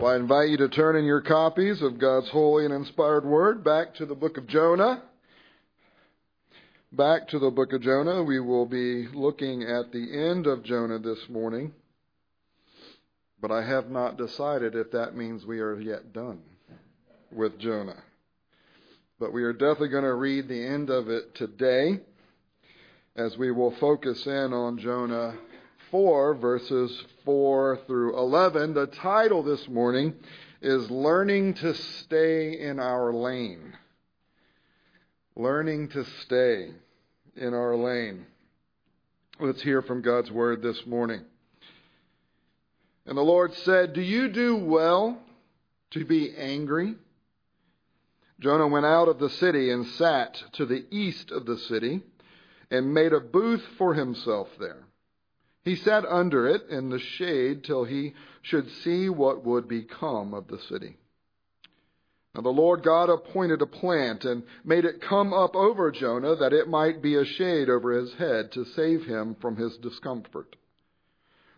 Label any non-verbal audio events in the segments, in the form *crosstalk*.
Well, I invite you to turn in your copies of God's holy and inspired word back to the book of Jonah. Back to the book of Jonah. We will be looking at the end of Jonah this morning. But I have not decided if that means we are yet done with Jonah. But we are definitely going to read the end of it today as we will focus in on Jonah 4, verses 4 through 11. The title this morning is Learning to Stay in Our Lane. Learning to Stay in Our Lane. Let's hear from God's Word this morning. And the Lord said, Do you do well to be angry? Jonah went out of the city and sat to the east of the city and made a booth for himself there. He sat under it in the shade till he should see what would become of the city. Now the Lord God appointed a plant and made it come up over Jonah that it might be a shade over his head to save him from his discomfort.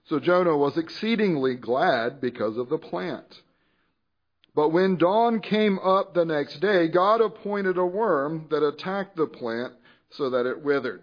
So Jonah was exceedingly glad because of the plant. But when dawn came up the next day, God appointed a worm that attacked the plant so that it withered.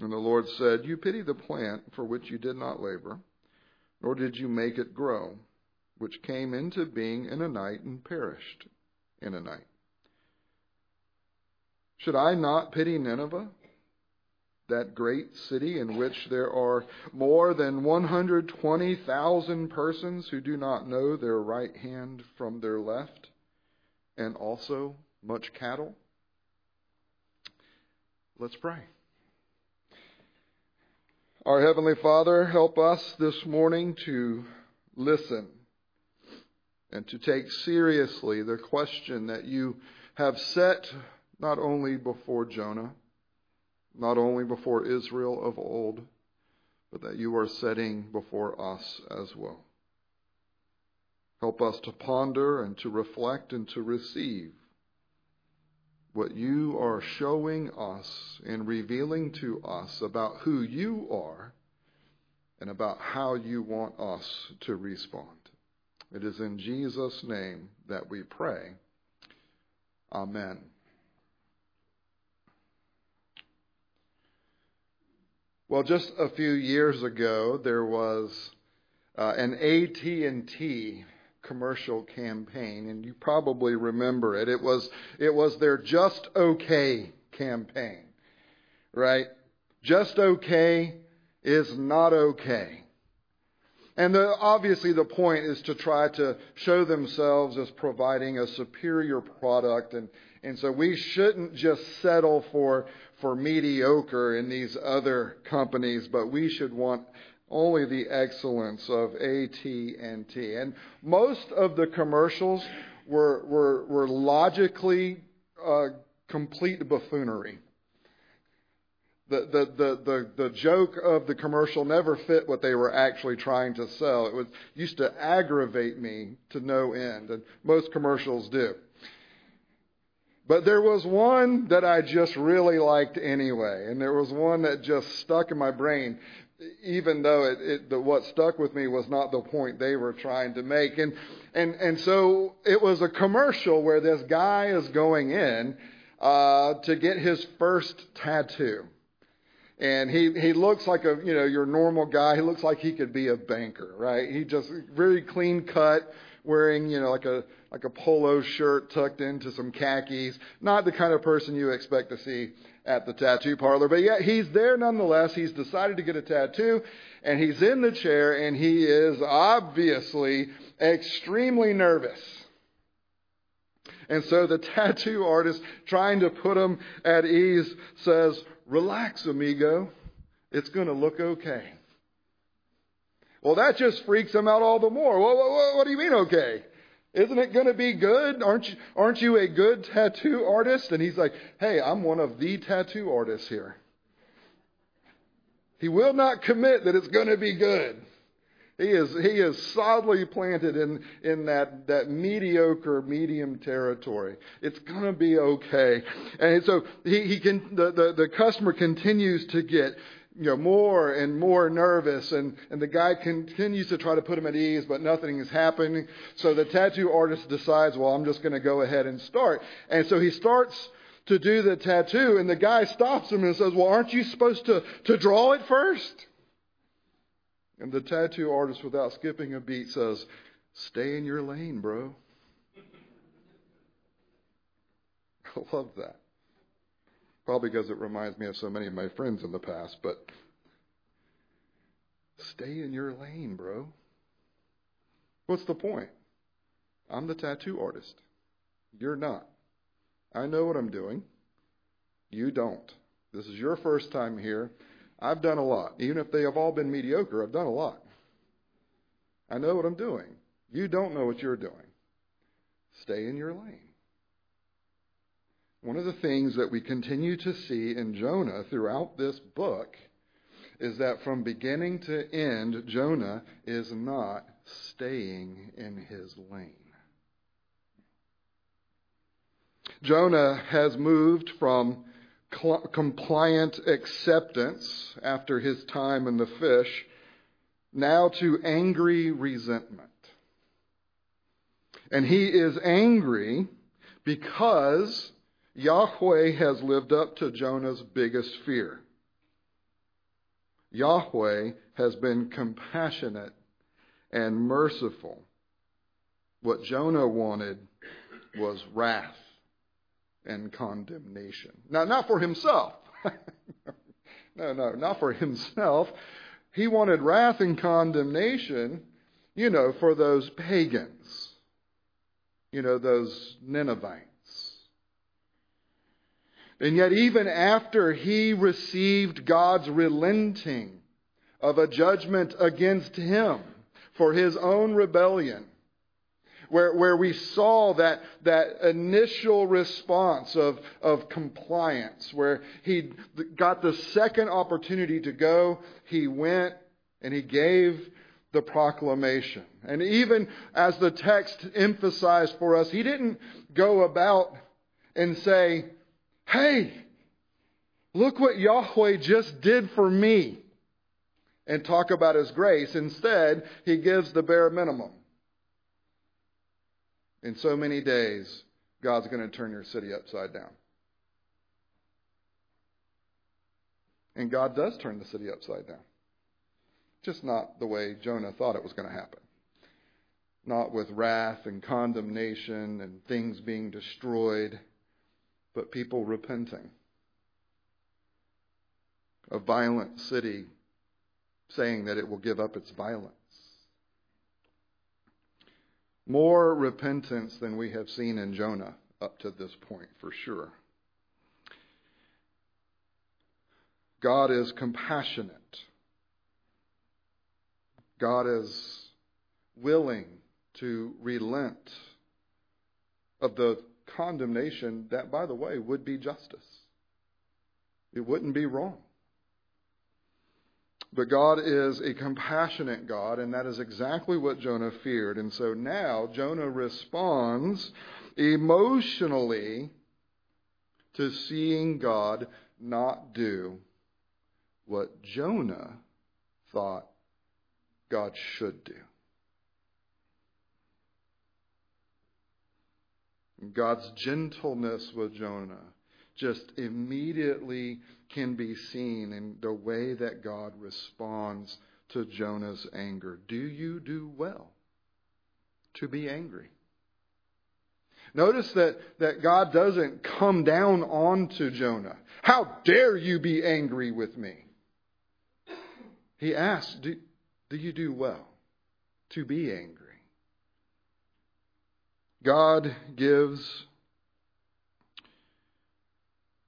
And the Lord said, You pity the plant for which you did not labor, nor did you make it grow, which came into being in a night and perished in a night. Should I not pity Nineveh, that great city in which there are more than 120,000 persons who do not know their right hand from their left, and also much cattle? Let's pray. Our Heavenly Father, help us this morning to listen and to take seriously the question that you have set not only before Jonah, not only before Israel of old, but that you are setting before us as well. Help us to ponder and to reflect and to receive what you are showing us and revealing to us about who you are and about how you want us to respond. It is in Jesus' name that we pray. Amen. Well, just a few years ago, there was uh, an AT&T commercial campaign, and you probably remember it. It was it was their "Just Okay" campaign, right? Just okay is not okay. And the, obviously, the point is to try to show themselves as providing a superior product, and and so we shouldn't just settle for for mediocre in these other companies, but we should want only the excellence of AT&T. And most of the commercials were, were, were logically uh, complete buffoonery. The, the, the, the, the joke of the commercial never fit what they were actually trying to sell. It was, used to aggravate me to no end, and most commercials do. But there was one that I just really liked anyway, and there was one that just stuck in my brain even though it, it, the, what stuck with me was not the point they were trying to make. And, and, and so it was a commercial where this guy is going in uh, to get his first tattoo. And he, he looks like a, you know, your normal guy. He looks like he could be a banker, right? He just very clean cut, wearing, you know, like a, like a polo shirt tucked into some khakis. Not the kind of person you expect to see at the tattoo parlor. But yet he's there nonetheless. He's decided to get a tattoo and he's in the chair and he is obviously extremely nervous. And so the *laughs* tattoo artist, trying to put him at ease, says, Relax, amigo. It's going to look okay. Well, that just freaks him out all the more. What, what, what do you mean, okay? Isn't it going to be good? Aren't you, aren't you a good tattoo artist? And he's like, Hey, I'm one of the tattoo artists here. He will not commit that it's going to be good. He is, he is solidly planted in, in that, that mediocre, medium territory. It's going to be okay. And so he, he can, the, the, the customer continues to get you know, more and more nervous, and, and the guy continues to try to put him at ease, but nothing is happening. So the tattoo artist decides, well, I'm just going to go ahead and start. And so he starts to do the tattoo, and the guy stops him and says, well, aren't you supposed to, to draw it first? And the tattoo artist, without skipping a beat, says, Stay in your lane, bro. *laughs* I love that. Probably because it reminds me of so many of my friends in the past, but stay in your lane, bro. What's the point? I'm the tattoo artist. You're not. I know what I'm doing. You don't. This is your first time here. I've done a lot. Even if they have all been mediocre, I've done a lot. I know what I'm doing. You don't know what you're doing. Stay in your lane. One of the things that we continue to see in Jonah throughout this book is that from beginning to end, Jonah is not staying in his lane. Jonah has moved from compliant acceptance after his time in the fish, now to angry resentment. And he is angry because Yahweh has lived up to Jonah's biggest fear. Yahweh has been compassionate and merciful. What Jonah wanted was wrath and condemnation. Now, not for himself. *laughs* no, no, not for himself. He wanted wrath and condemnation, you know, for those pagans, you know, those Ninevites. And yet, even after he received God's relenting of a judgment against him for his own rebellion, where, where we saw that, that initial response of, of compliance, where he got the second opportunity to go, he went and he gave the proclamation. And even as the text emphasized for us, he didn't go about and say, Hey, look what Yahweh just did for me, and talk about his grace. Instead, he gives the bare minimum. In so many days, God's going to turn your city upside down. And God does turn the city upside down. Just not the way Jonah thought it was going to happen. Not with wrath and condemnation and things being destroyed, but people repenting. A violent city saying that it will give up its violence more repentance than we have seen in Jonah up to this point, for sure. God is compassionate. God is willing to relent of the condemnation that, by the way, would be justice. It wouldn't be wrong. But God is a compassionate God, and that is exactly what Jonah feared. And so now Jonah responds emotionally to seeing God not do what Jonah thought God should do. God's gentleness with Jonah just immediately can be seen in the way that God responds to Jonah's anger. Do you do well to be angry? Notice that, that God doesn't come down onto Jonah. How dare you be angry with me? He asks, Do, do you do well to be angry? God gives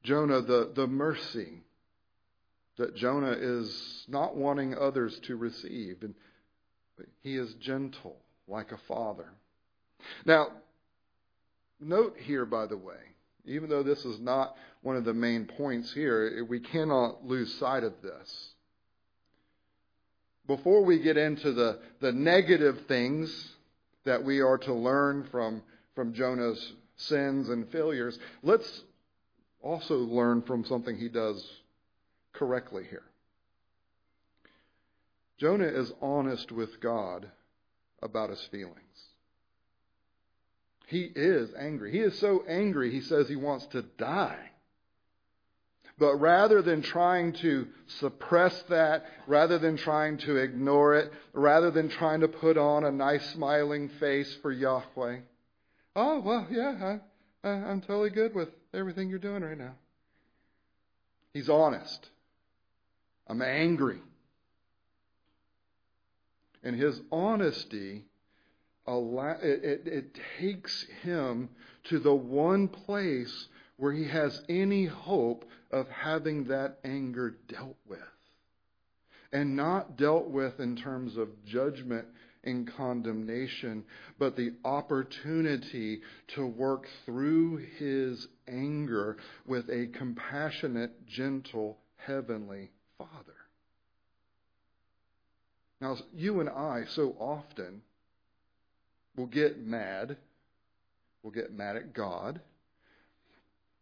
Jonah the, the mercy that Jonah is not wanting others to receive. And he is gentle like a father. Now, note here, by the way, even though this is not one of the main points here, we cannot lose sight of this. Before we get into the, the negative things that we are to learn from, from Jonah's sins and failures, let's also learn from something he does correctly here. Jonah is honest with God about his feelings. He is angry. He is so angry, he says he wants to die. But rather than trying to suppress that, rather than trying to ignore it, rather than trying to put on a nice smiling face for Yahweh, oh, well, yeah, I, I, I'm totally good with everything you're doing right now. He's honest. I'm angry. And his honesty, it, it, it takes him to the one place where he has any hope of having that anger dealt with. And not dealt with in terms of judgment and condemnation, but the opportunity to work through his anger with a compassionate, gentle, heavenly Father. Now, you and I so often will get mad, we'll get mad at God,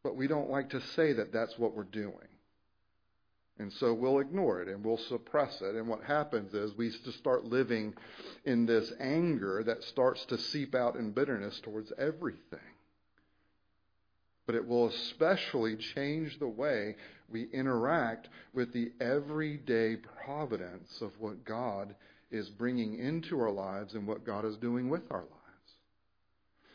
but we don't like to say that that's what we're doing. And so we'll ignore it and we'll suppress it. And what happens is we just start living in this anger that starts to seep out in bitterness towards everything. But it will especially change the way we interact with the everyday providence of what God is bringing into our lives and what God is doing with our lives.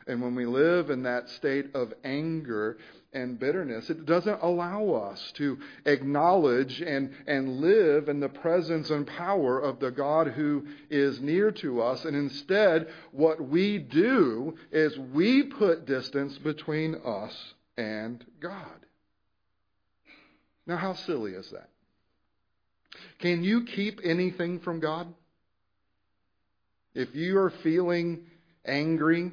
And when we live in that state of anger and bitterness, it doesn't allow us to acknowledge and, and live in the presence and power of the God who is near to us. And instead, what we do is we put distance between us and God. Now, how silly is that? Can you keep anything from God? If you are feeling angry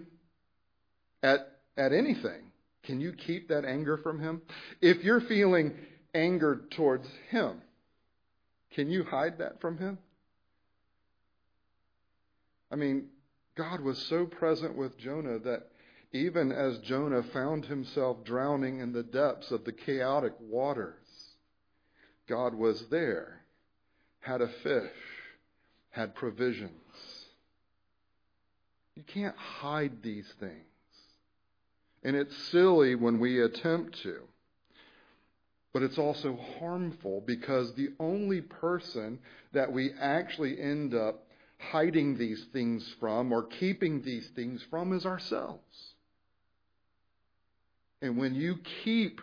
at, at anything, can you keep that anger from Him? If you're feeling anger towards Him, can you hide that from Him? I mean, God was so present with Jonah that even as Jonah found himself drowning in the depths of the chaotic waters, God was there, had a fish, had provisions. You can't hide these things. And it's silly when we attempt to. But it's also harmful because the only person that we actually end up hiding these things from or keeping these things from is ourselves. And when you keep,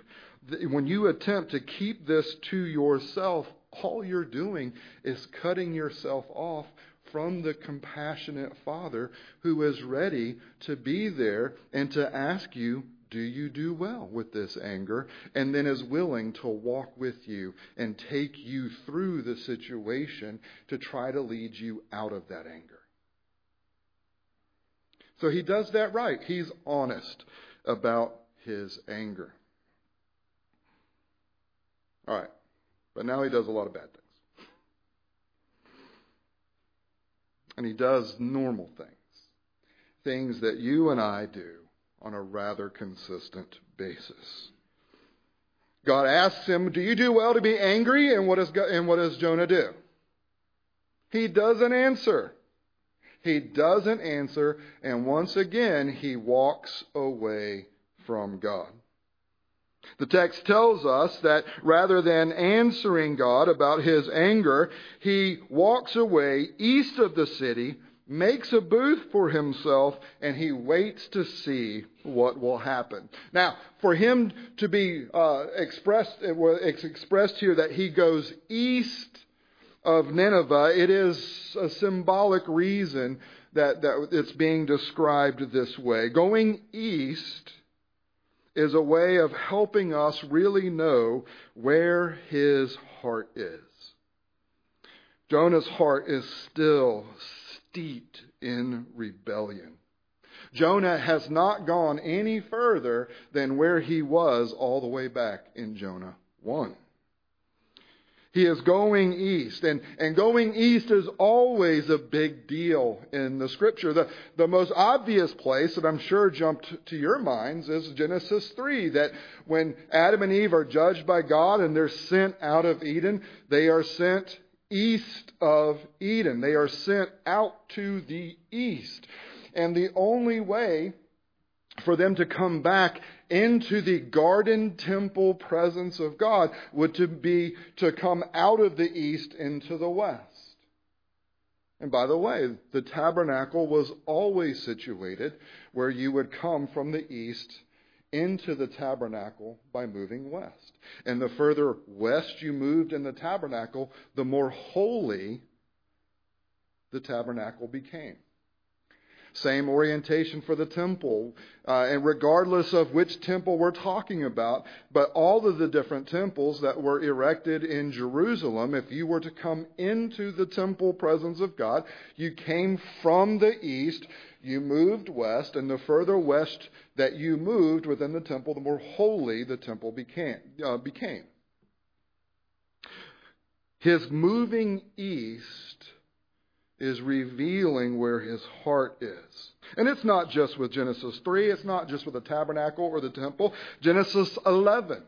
when you attempt to keep this to yourself, all you're doing is cutting yourself off from the compassionate Father who is ready to be there and to ask you, do you do well with this anger? And then is willing to walk with you and take you through the situation to try to lead you out of that anger. So he does that right. He's honest about his anger. All right. But now he does a lot of bad things. And he does normal things, things that you and I do on a rather consistent basis. God asks him, Do you do well to be angry? And what, does, and what does Jonah do? He doesn't answer. He doesn't answer, and once again, he walks away from God. The text tells us that rather than answering God about his anger, he walks away east of the city, makes a booth for himself, and he waits to see what will happen. Now, for him to be uh, expressed, it's expressed here that he goes east of Nineveh, it is a symbolic reason that, that it's being described this way. Going east is a way of helping us really know where his heart is. Jonah's heart is still steeped in rebellion. Jonah has not gone any further than where he was all the way back in Jonah 1. He is going east. And, and going east is always a big deal in the scripture. The, the most obvious place that I'm sure jumped to your minds is Genesis 3, that when Adam and Eve are judged by God and they're sent out of Eden, they are sent east of Eden. They are sent out to the east. And the only way for them to come back into the garden temple presence of God would to be to come out of the east into the west. And by the way, the tabernacle was always situated where you would come from the east into the tabernacle by moving west. And the further west you moved in the tabernacle, the more holy the tabernacle became. Same orientation for the temple. Uh, and regardless of which temple we're talking about, but all of the different temples that were erected in Jerusalem, if you were to come into the temple presence of God, you came from the east, you moved west, and the further west that you moved within the temple, the more holy the temple became. Uh, became. His moving east is revealing where his heart is. And it's not just with Genesis 3, it's not just with the tabernacle or the temple. Genesis 11.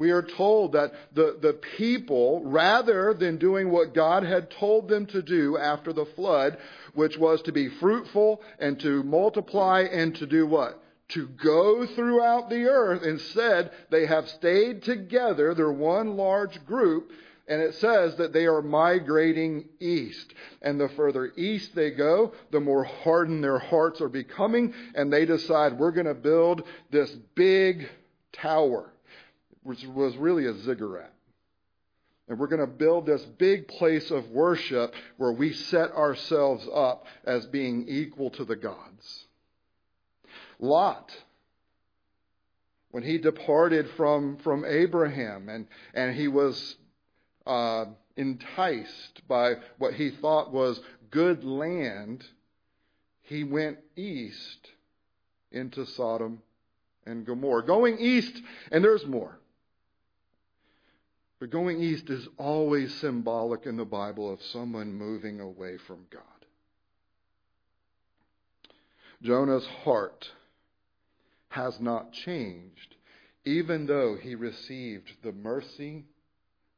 We are told that the, the people, rather than doing what God had told them to do after the flood, which was to be fruitful and to multiply and to do what? To go throughout the earth. Instead, they have stayed together. They're one large group and it says that they are migrating east. And the further east they go, the more hardened their hearts are becoming. And they decide, we're going to build this big tower, which was really a ziggurat. And we're going to build this big place of worship where we set ourselves up as being equal to the gods. Lot, when he departed from, from Abraham and, and he was uh, enticed by what he thought was good land, he went east into Sodom and Gomorrah. Going east, and there's more. But going east is always symbolic in the Bible of someone moving away from God. Jonah's heart has not changed, even though he received the mercy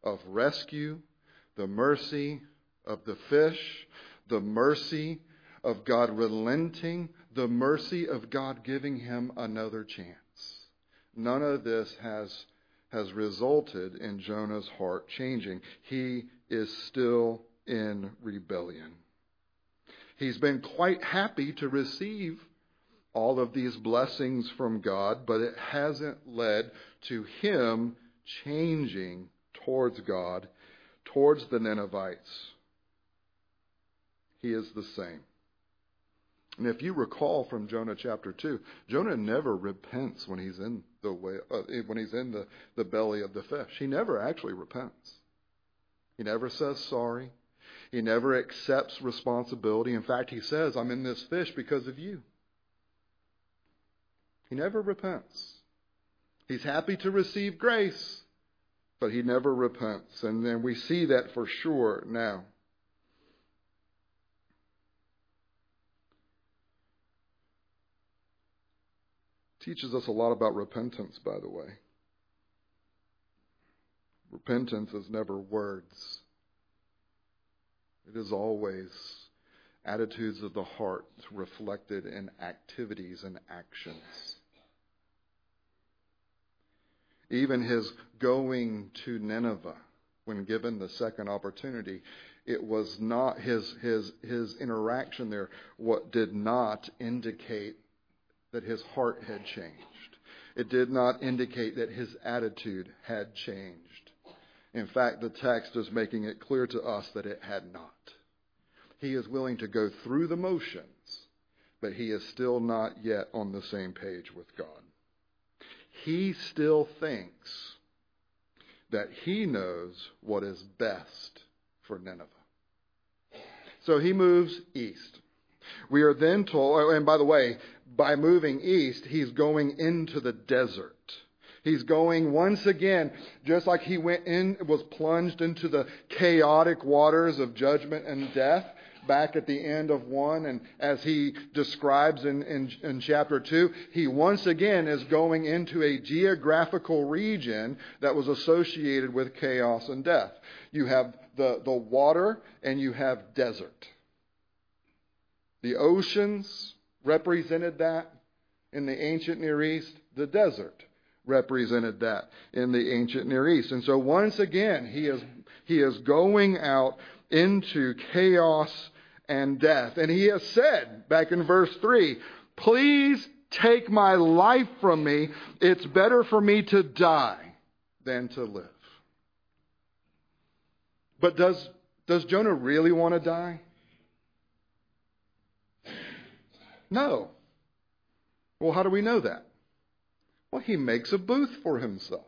of rescue, the mercy of the fish, the mercy of God relenting, the mercy of God giving him another chance. None of this has, has resulted in Jonah's heart changing. He is still in rebellion. He's been quite happy to receive all of these blessings from God, but it hasn't led to him changing towards God, towards the Ninevites, he is the same. And if you recall from Jonah chapter 2, Jonah never repents when he's in the way, uh, when he's in the, the belly of the fish. He never actually repents. He never says sorry. He never accepts responsibility. In fact, he says, I'm in this fish because of you. He never repents. He's happy to receive grace but he never repents. And then we see that for sure now. Teaches us a lot about repentance, by the way. Repentance is never words. It is always attitudes of the heart reflected in activities and actions. Even his going to Nineveh, when given the second opportunity, it was not his, his, his interaction there, what did not indicate that his heart had changed. It did not indicate that his attitude had changed. In fact, the text is making it clear to us that it had not. He is willing to go through the motions, but he is still not yet on the same page with God he still thinks that he knows what is best for Nineveh. So he moves east. We are then told, oh, and by the way, by moving east, he's going into the desert. He's going once again, just like he went in, was plunged into the chaotic waters of judgment and death back at the end of 1, and as he describes in, in, in, chapter 2, he once again is going into a geographical region that was associated with chaos and death. You have the, the water and you have desert. The oceans represented that in the ancient Near East, the desert represented that in the ancient Near East. And so once again, he is, he is going out into chaos and death. And he has said, back in verse 3, Please take my life from me. It's better for me to die than to live. But does, does Jonah really want to die? No. Well, how do we know that? Well, he makes a booth for himself.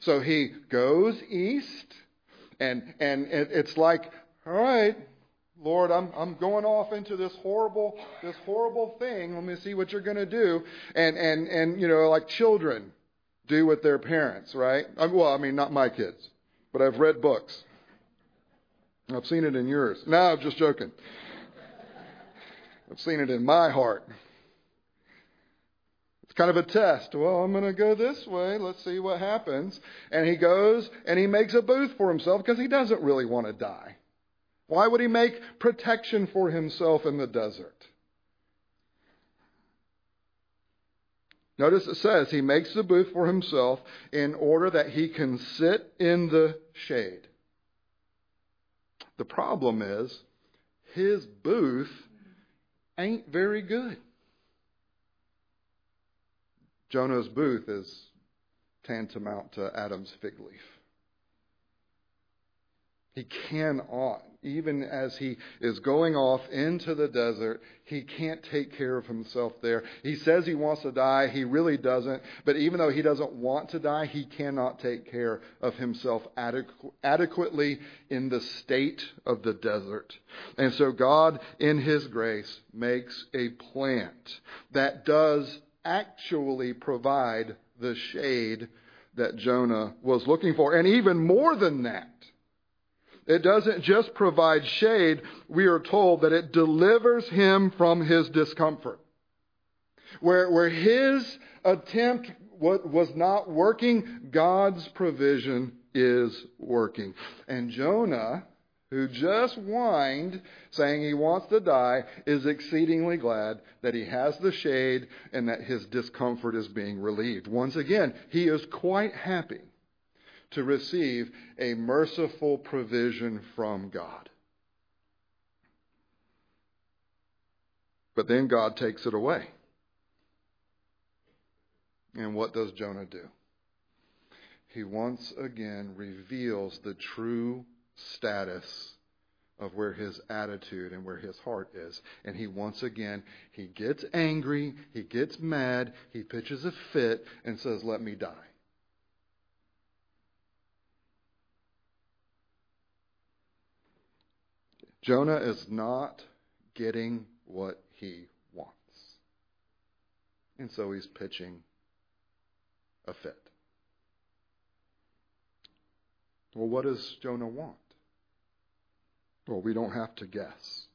So he goes east, and, and it's like, all right, Lord, I'm, I'm going off into this horrible, this horrible thing. Let me see what you're going to do. And, and, and, you know, like children do with their parents, right? Well, I mean, not my kids, but I've read books. I've seen it in yours. No, I'm just joking. I've seen it in my heart. It's kind of a test. Well, I'm going to go this way. Let's see what happens. And he goes and he makes a booth for himself because he doesn't really want to die. Why would he make protection for himself in the desert? Notice it says he makes the booth for himself in order that he can sit in the shade. The problem is his booth ain't very good. Jonah's booth is tantamount to Adam's fig leaf. He cannot even as he is going off into the desert, he can't take care of himself there. He says he wants to die. He really doesn't. But even though he doesn't want to die, he cannot take care of himself adequ- adequately in the state of the desert. And so God, in his grace, makes a plant that does actually provide the shade that Jonah was looking for. And even more than that, it doesn't just provide shade, we are told that it delivers him from his discomfort. Where, where his attempt was not working, God's provision is working. And Jonah, who just whined, saying he wants to die, is exceedingly glad that he has the shade and that his discomfort is being relieved. Once again, he is quite happy to receive a merciful provision from God. But then God takes it away. And what does Jonah do? He once again reveals the true status of where his attitude and where his heart is. And he once again, he gets angry, he gets mad, he pitches a fit and says, Let me die. Jonah is not getting what he wants. And so he's pitching a fit. Well, what does Jonah want? Well, we don't have to guess.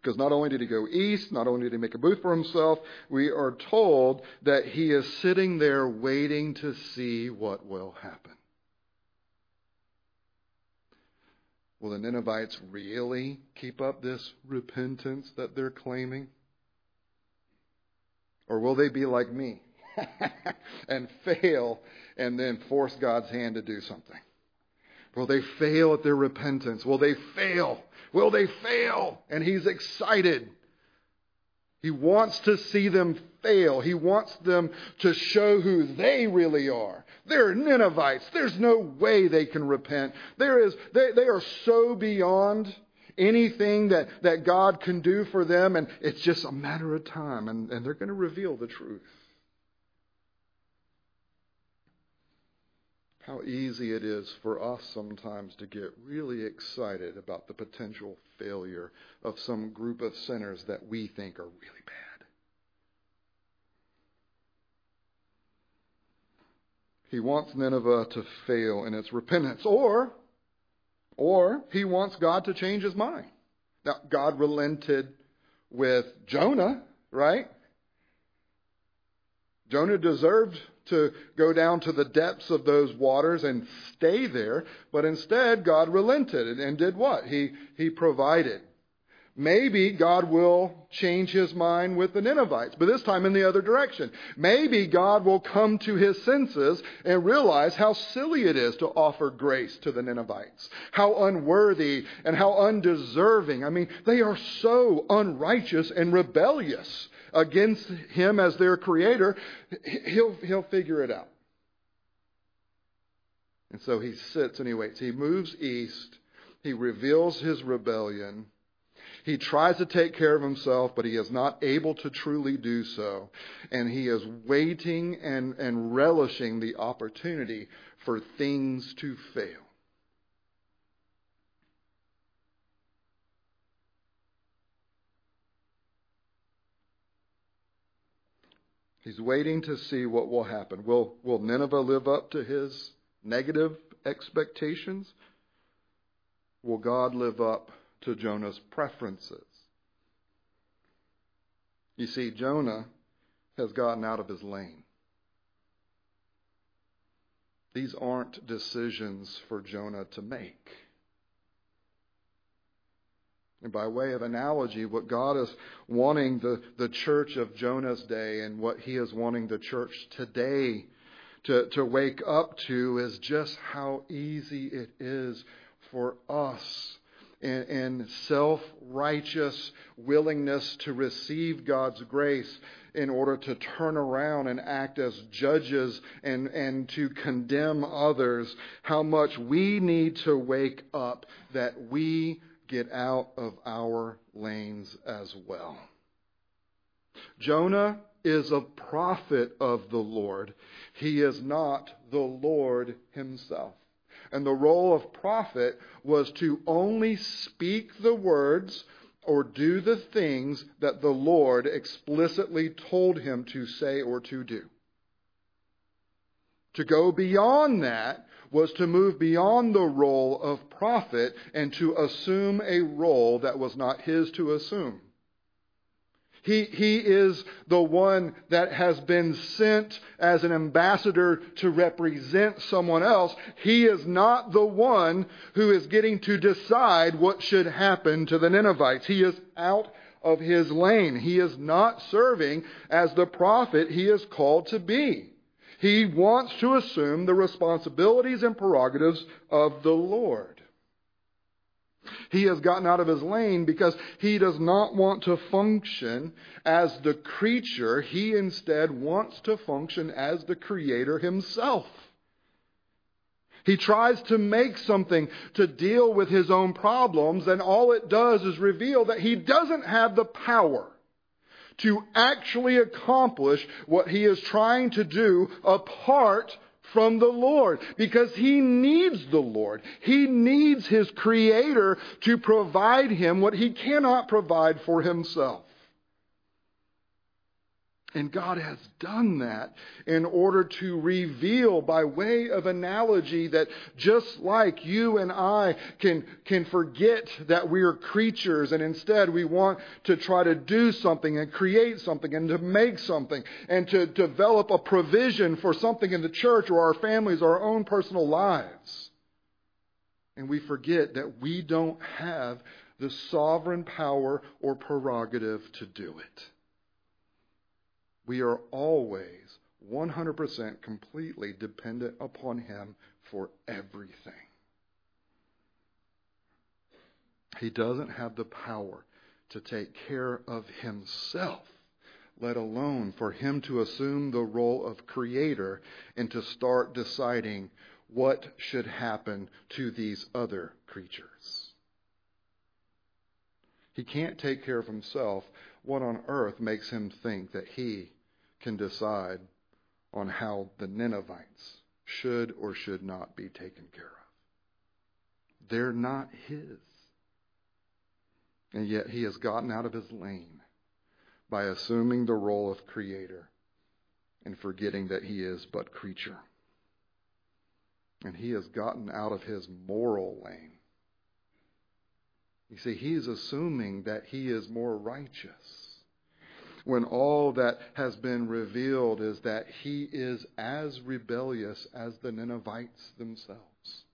Because not only did he go east, not only did he make a booth for himself, we are told that he is sitting there waiting to see what will happen. Will the Ninevites really keep up this repentance that they're claiming? Or will they be like me *laughs* and fail and then force God's hand to do something? Will they fail at their repentance? Will they fail? Will they fail? And he's excited. He wants to see them fail. He wants them to show who they really are. They're Ninevites. There's no way they can repent. There is, they, they are so beyond anything that, that God can do for them, and it's just a matter of time, and, and they're going to reveal the truth. how easy it is for us sometimes to get really excited about the potential failure of some group of sinners that we think are really bad. He wants Nineveh to fail in its repentance, or, or he wants God to change his mind. Now, God relented with Jonah, right? Jonah deserved to go down to the depths of those waters and stay there, but instead God relented and did what? He, he provided. Maybe God will change his mind with the Ninevites, but this time in the other direction. Maybe God will come to his senses and realize how silly it is to offer grace to the Ninevites. How unworthy and how undeserving. I mean, they are so unrighteous and rebellious against him as their creator. He'll, he'll figure it out. And so he sits and he waits. He moves east. He reveals his rebellion. He tries to take care of himself, but he is not able to truly do so. And he is waiting and, and relishing the opportunity for things to fail. He's waiting to see what will happen. Will, will Nineveh live up to his negative expectations? Will God live up to Jonah's preferences. You see, Jonah has gotten out of his lane. These aren't decisions for Jonah to make. And by way of analogy, what God is wanting the, the church of Jonah's day and what he is wanting the church today to, to wake up to is just how easy it is for us and, and self righteous willingness to receive God's grace in order to turn around and act as judges and, and to condemn others, how much we need to wake up that we get out of our lanes as well. Jonah is a prophet of the Lord. He is not the Lord himself. And the role of prophet was to only speak the words or do the things that the Lord explicitly told him to say or to do. To go beyond that was to move beyond the role of prophet and to assume a role that was not his to assume. He, he is the one that has been sent as an ambassador to represent someone else. He is not the one who is getting to decide what should happen to the Ninevites. He is out of his lane. He is not serving as the prophet he is called to be. He wants to assume the responsibilities and prerogatives of the Lord. He has gotten out of his lane because he does not want to function as the creature. He instead wants to function as the creator himself. He tries to make something to deal with his own problems, and all it does is reveal that he doesn't have the power to actually accomplish what he is trying to do apart from the Lord because he needs the Lord. He needs his creator to provide him what he cannot provide for himself. And God has done that in order to reveal by way of analogy that just like you and I can, can forget that we are creatures and instead we want to try to do something and create something and to make something and to develop a provision for something in the church or our families or our own personal lives. And we forget that we don't have the sovereign power or prerogative to do it. We are always 100% completely dependent upon Him for everything. He doesn't have the power to take care of Himself, let alone for Him to assume the role of Creator and to start deciding what should happen to these other creatures. He can't take care of himself. What on earth makes him think that he can decide on how the Ninevites should or should not be taken care of. They're not His. And yet He has gotten out of His lane by assuming the role of Creator and forgetting that He is but creature. And He has gotten out of His moral lane. You see, He is assuming that He is more righteous when all that has been revealed is that he is as rebellious as the Ninevites themselves.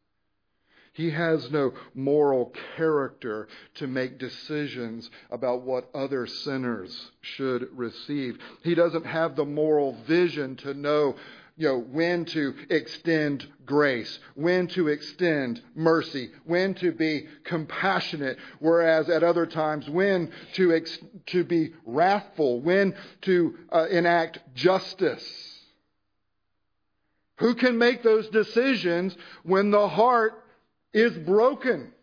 He has no moral character to make decisions about what other sinners should receive. He doesn't have the moral vision to know you know, when to extend grace, when to extend mercy, when to be compassionate, whereas at other times when to, ex- to be wrathful, when to uh, enact justice. Who can make those decisions when the heart is broken?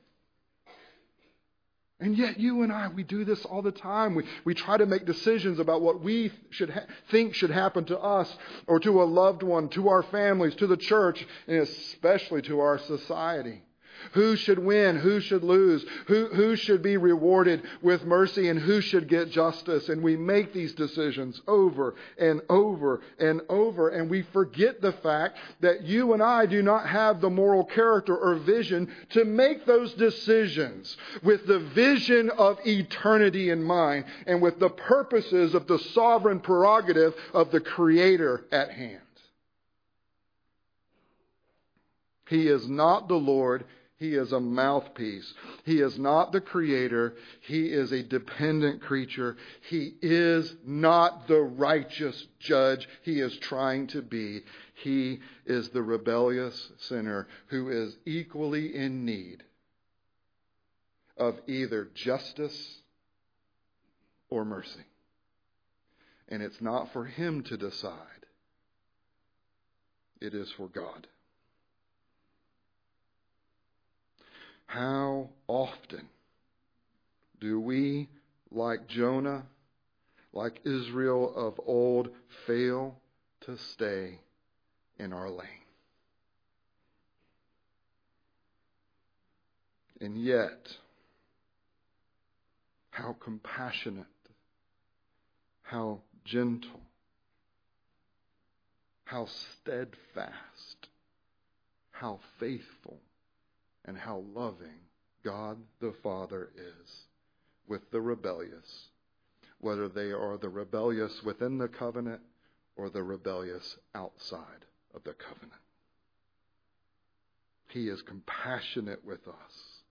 And yet, you and I, we do this all the time. We, we try to make decisions about what we should ha- think should happen to us or to a loved one, to our families, to the church, and especially to our society. Who should win? Who should lose? Who, who should be rewarded with mercy and who should get justice? And we make these decisions over and over and over. And we forget the fact that you and I do not have the moral character or vision to make those decisions with the vision of eternity in mind and with the purposes of the sovereign prerogative of the Creator at hand. He is not the Lord. He is a mouthpiece. He is not the creator. He is a dependent creature. He is not the righteous judge he is trying to be. He is the rebellious sinner who is equally in need of either justice or mercy. And it's not for him to decide, it is for God. How often do we, like Jonah, like Israel of old, fail to stay in our lane? And yet, how compassionate, how gentle, how steadfast, how faithful and how loving God the Father is with the rebellious, whether they are the rebellious within the covenant or the rebellious outside of the covenant. He is compassionate with us.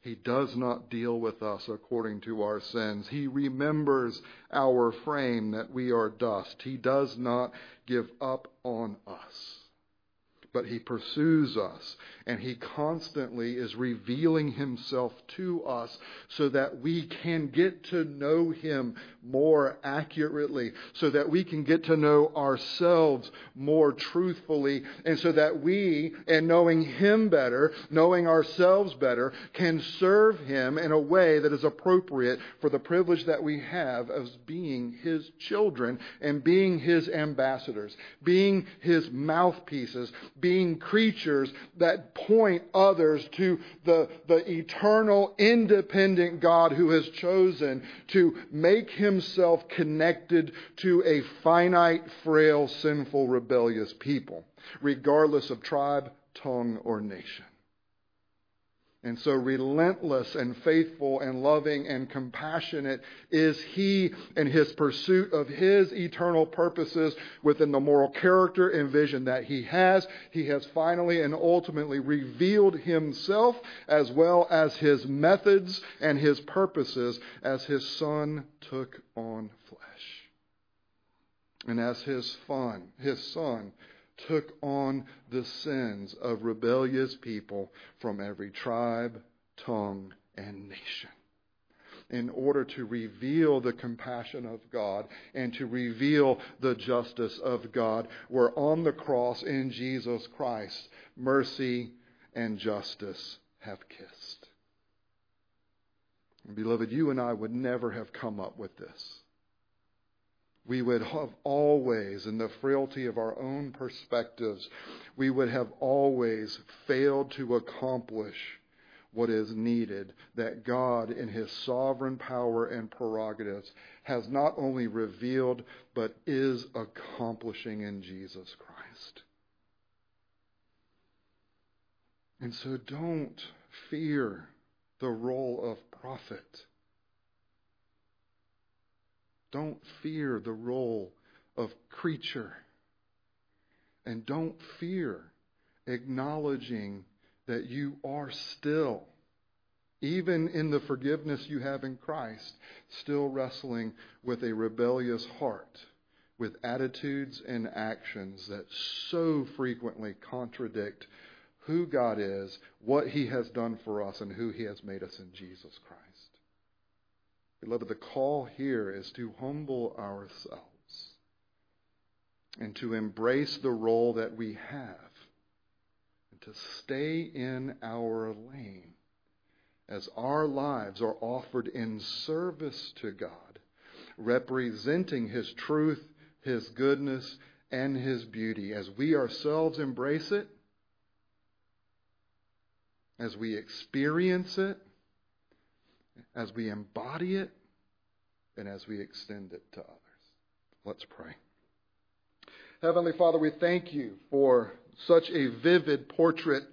He does not deal with us according to our sins. He remembers our frame that we are dust. He does not give up on us but he pursues us and he constantly is revealing himself to us so that we can get to know him more accurately, so that we can get to know ourselves more truthfully, and so that we, in knowing him better, knowing ourselves better, can serve him in a way that is appropriate for the privilege that we have of being his children and being his ambassadors, being his mouthpieces, being creatures that point others to the, the eternal, independent God who has chosen to make himself connected to a finite, frail, sinful, rebellious people, regardless of tribe, tongue, or nation. And so relentless and faithful and loving and compassionate is he in his pursuit of his eternal purposes within the moral character and vision that he has. He has finally and ultimately revealed himself as well as his methods and his purposes as his son took on flesh. And as his son, his son took on the sins of rebellious people from every tribe, tongue, and nation in order to reveal the compassion of God and to reveal the justice of God, where on the cross in Jesus Christ, mercy and justice have kissed. Beloved, you and I would never have come up with this. We would have always, in the frailty of our own perspectives, we would have always failed to accomplish what is needed, that God, in His sovereign power and prerogatives, has not only revealed, but is accomplishing in Jesus Christ. And so don't fear the role of prophet. Don't fear the role of creature. And don't fear acknowledging that you are still, even in the forgiveness you have in Christ, still wrestling with a rebellious heart, with attitudes and actions that so frequently contradict who God is, what He has done for us, and who He has made us in Jesus Christ. Beloved, the call here is to humble ourselves and to embrace the role that we have and to stay in our lane as our lives are offered in service to God, representing His truth, His goodness, and His beauty. As we ourselves embrace it, as we experience it, as we embody it, and as we extend it to others. Let's pray. Heavenly Father, we thank you for such a vivid portrait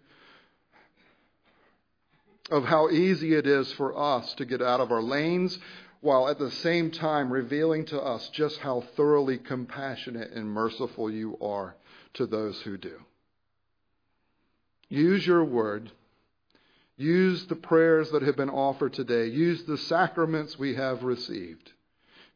of how easy it is for us to get out of our lanes while at the same time revealing to us just how thoroughly compassionate and merciful you are to those who do. Use your word Use the prayers that have been offered today. Use the sacraments we have received.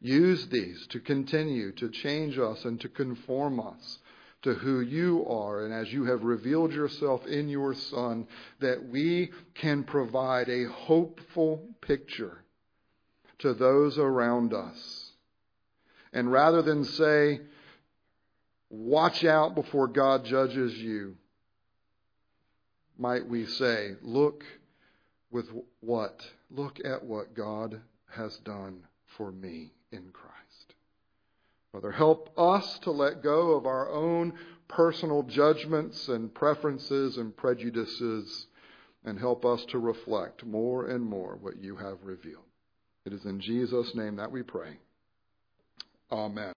Use these to continue to change us and to conform us to who you are, and as you have revealed yourself in your Son, that we can provide a hopeful picture to those around us. And rather than say, watch out before God judges you, might we say, look with what? Look at what God has done for me in Christ. Father, help us to let go of our own personal judgments and preferences and prejudices and help us to reflect more and more what you have revealed. It is in Jesus' name that we pray. Amen.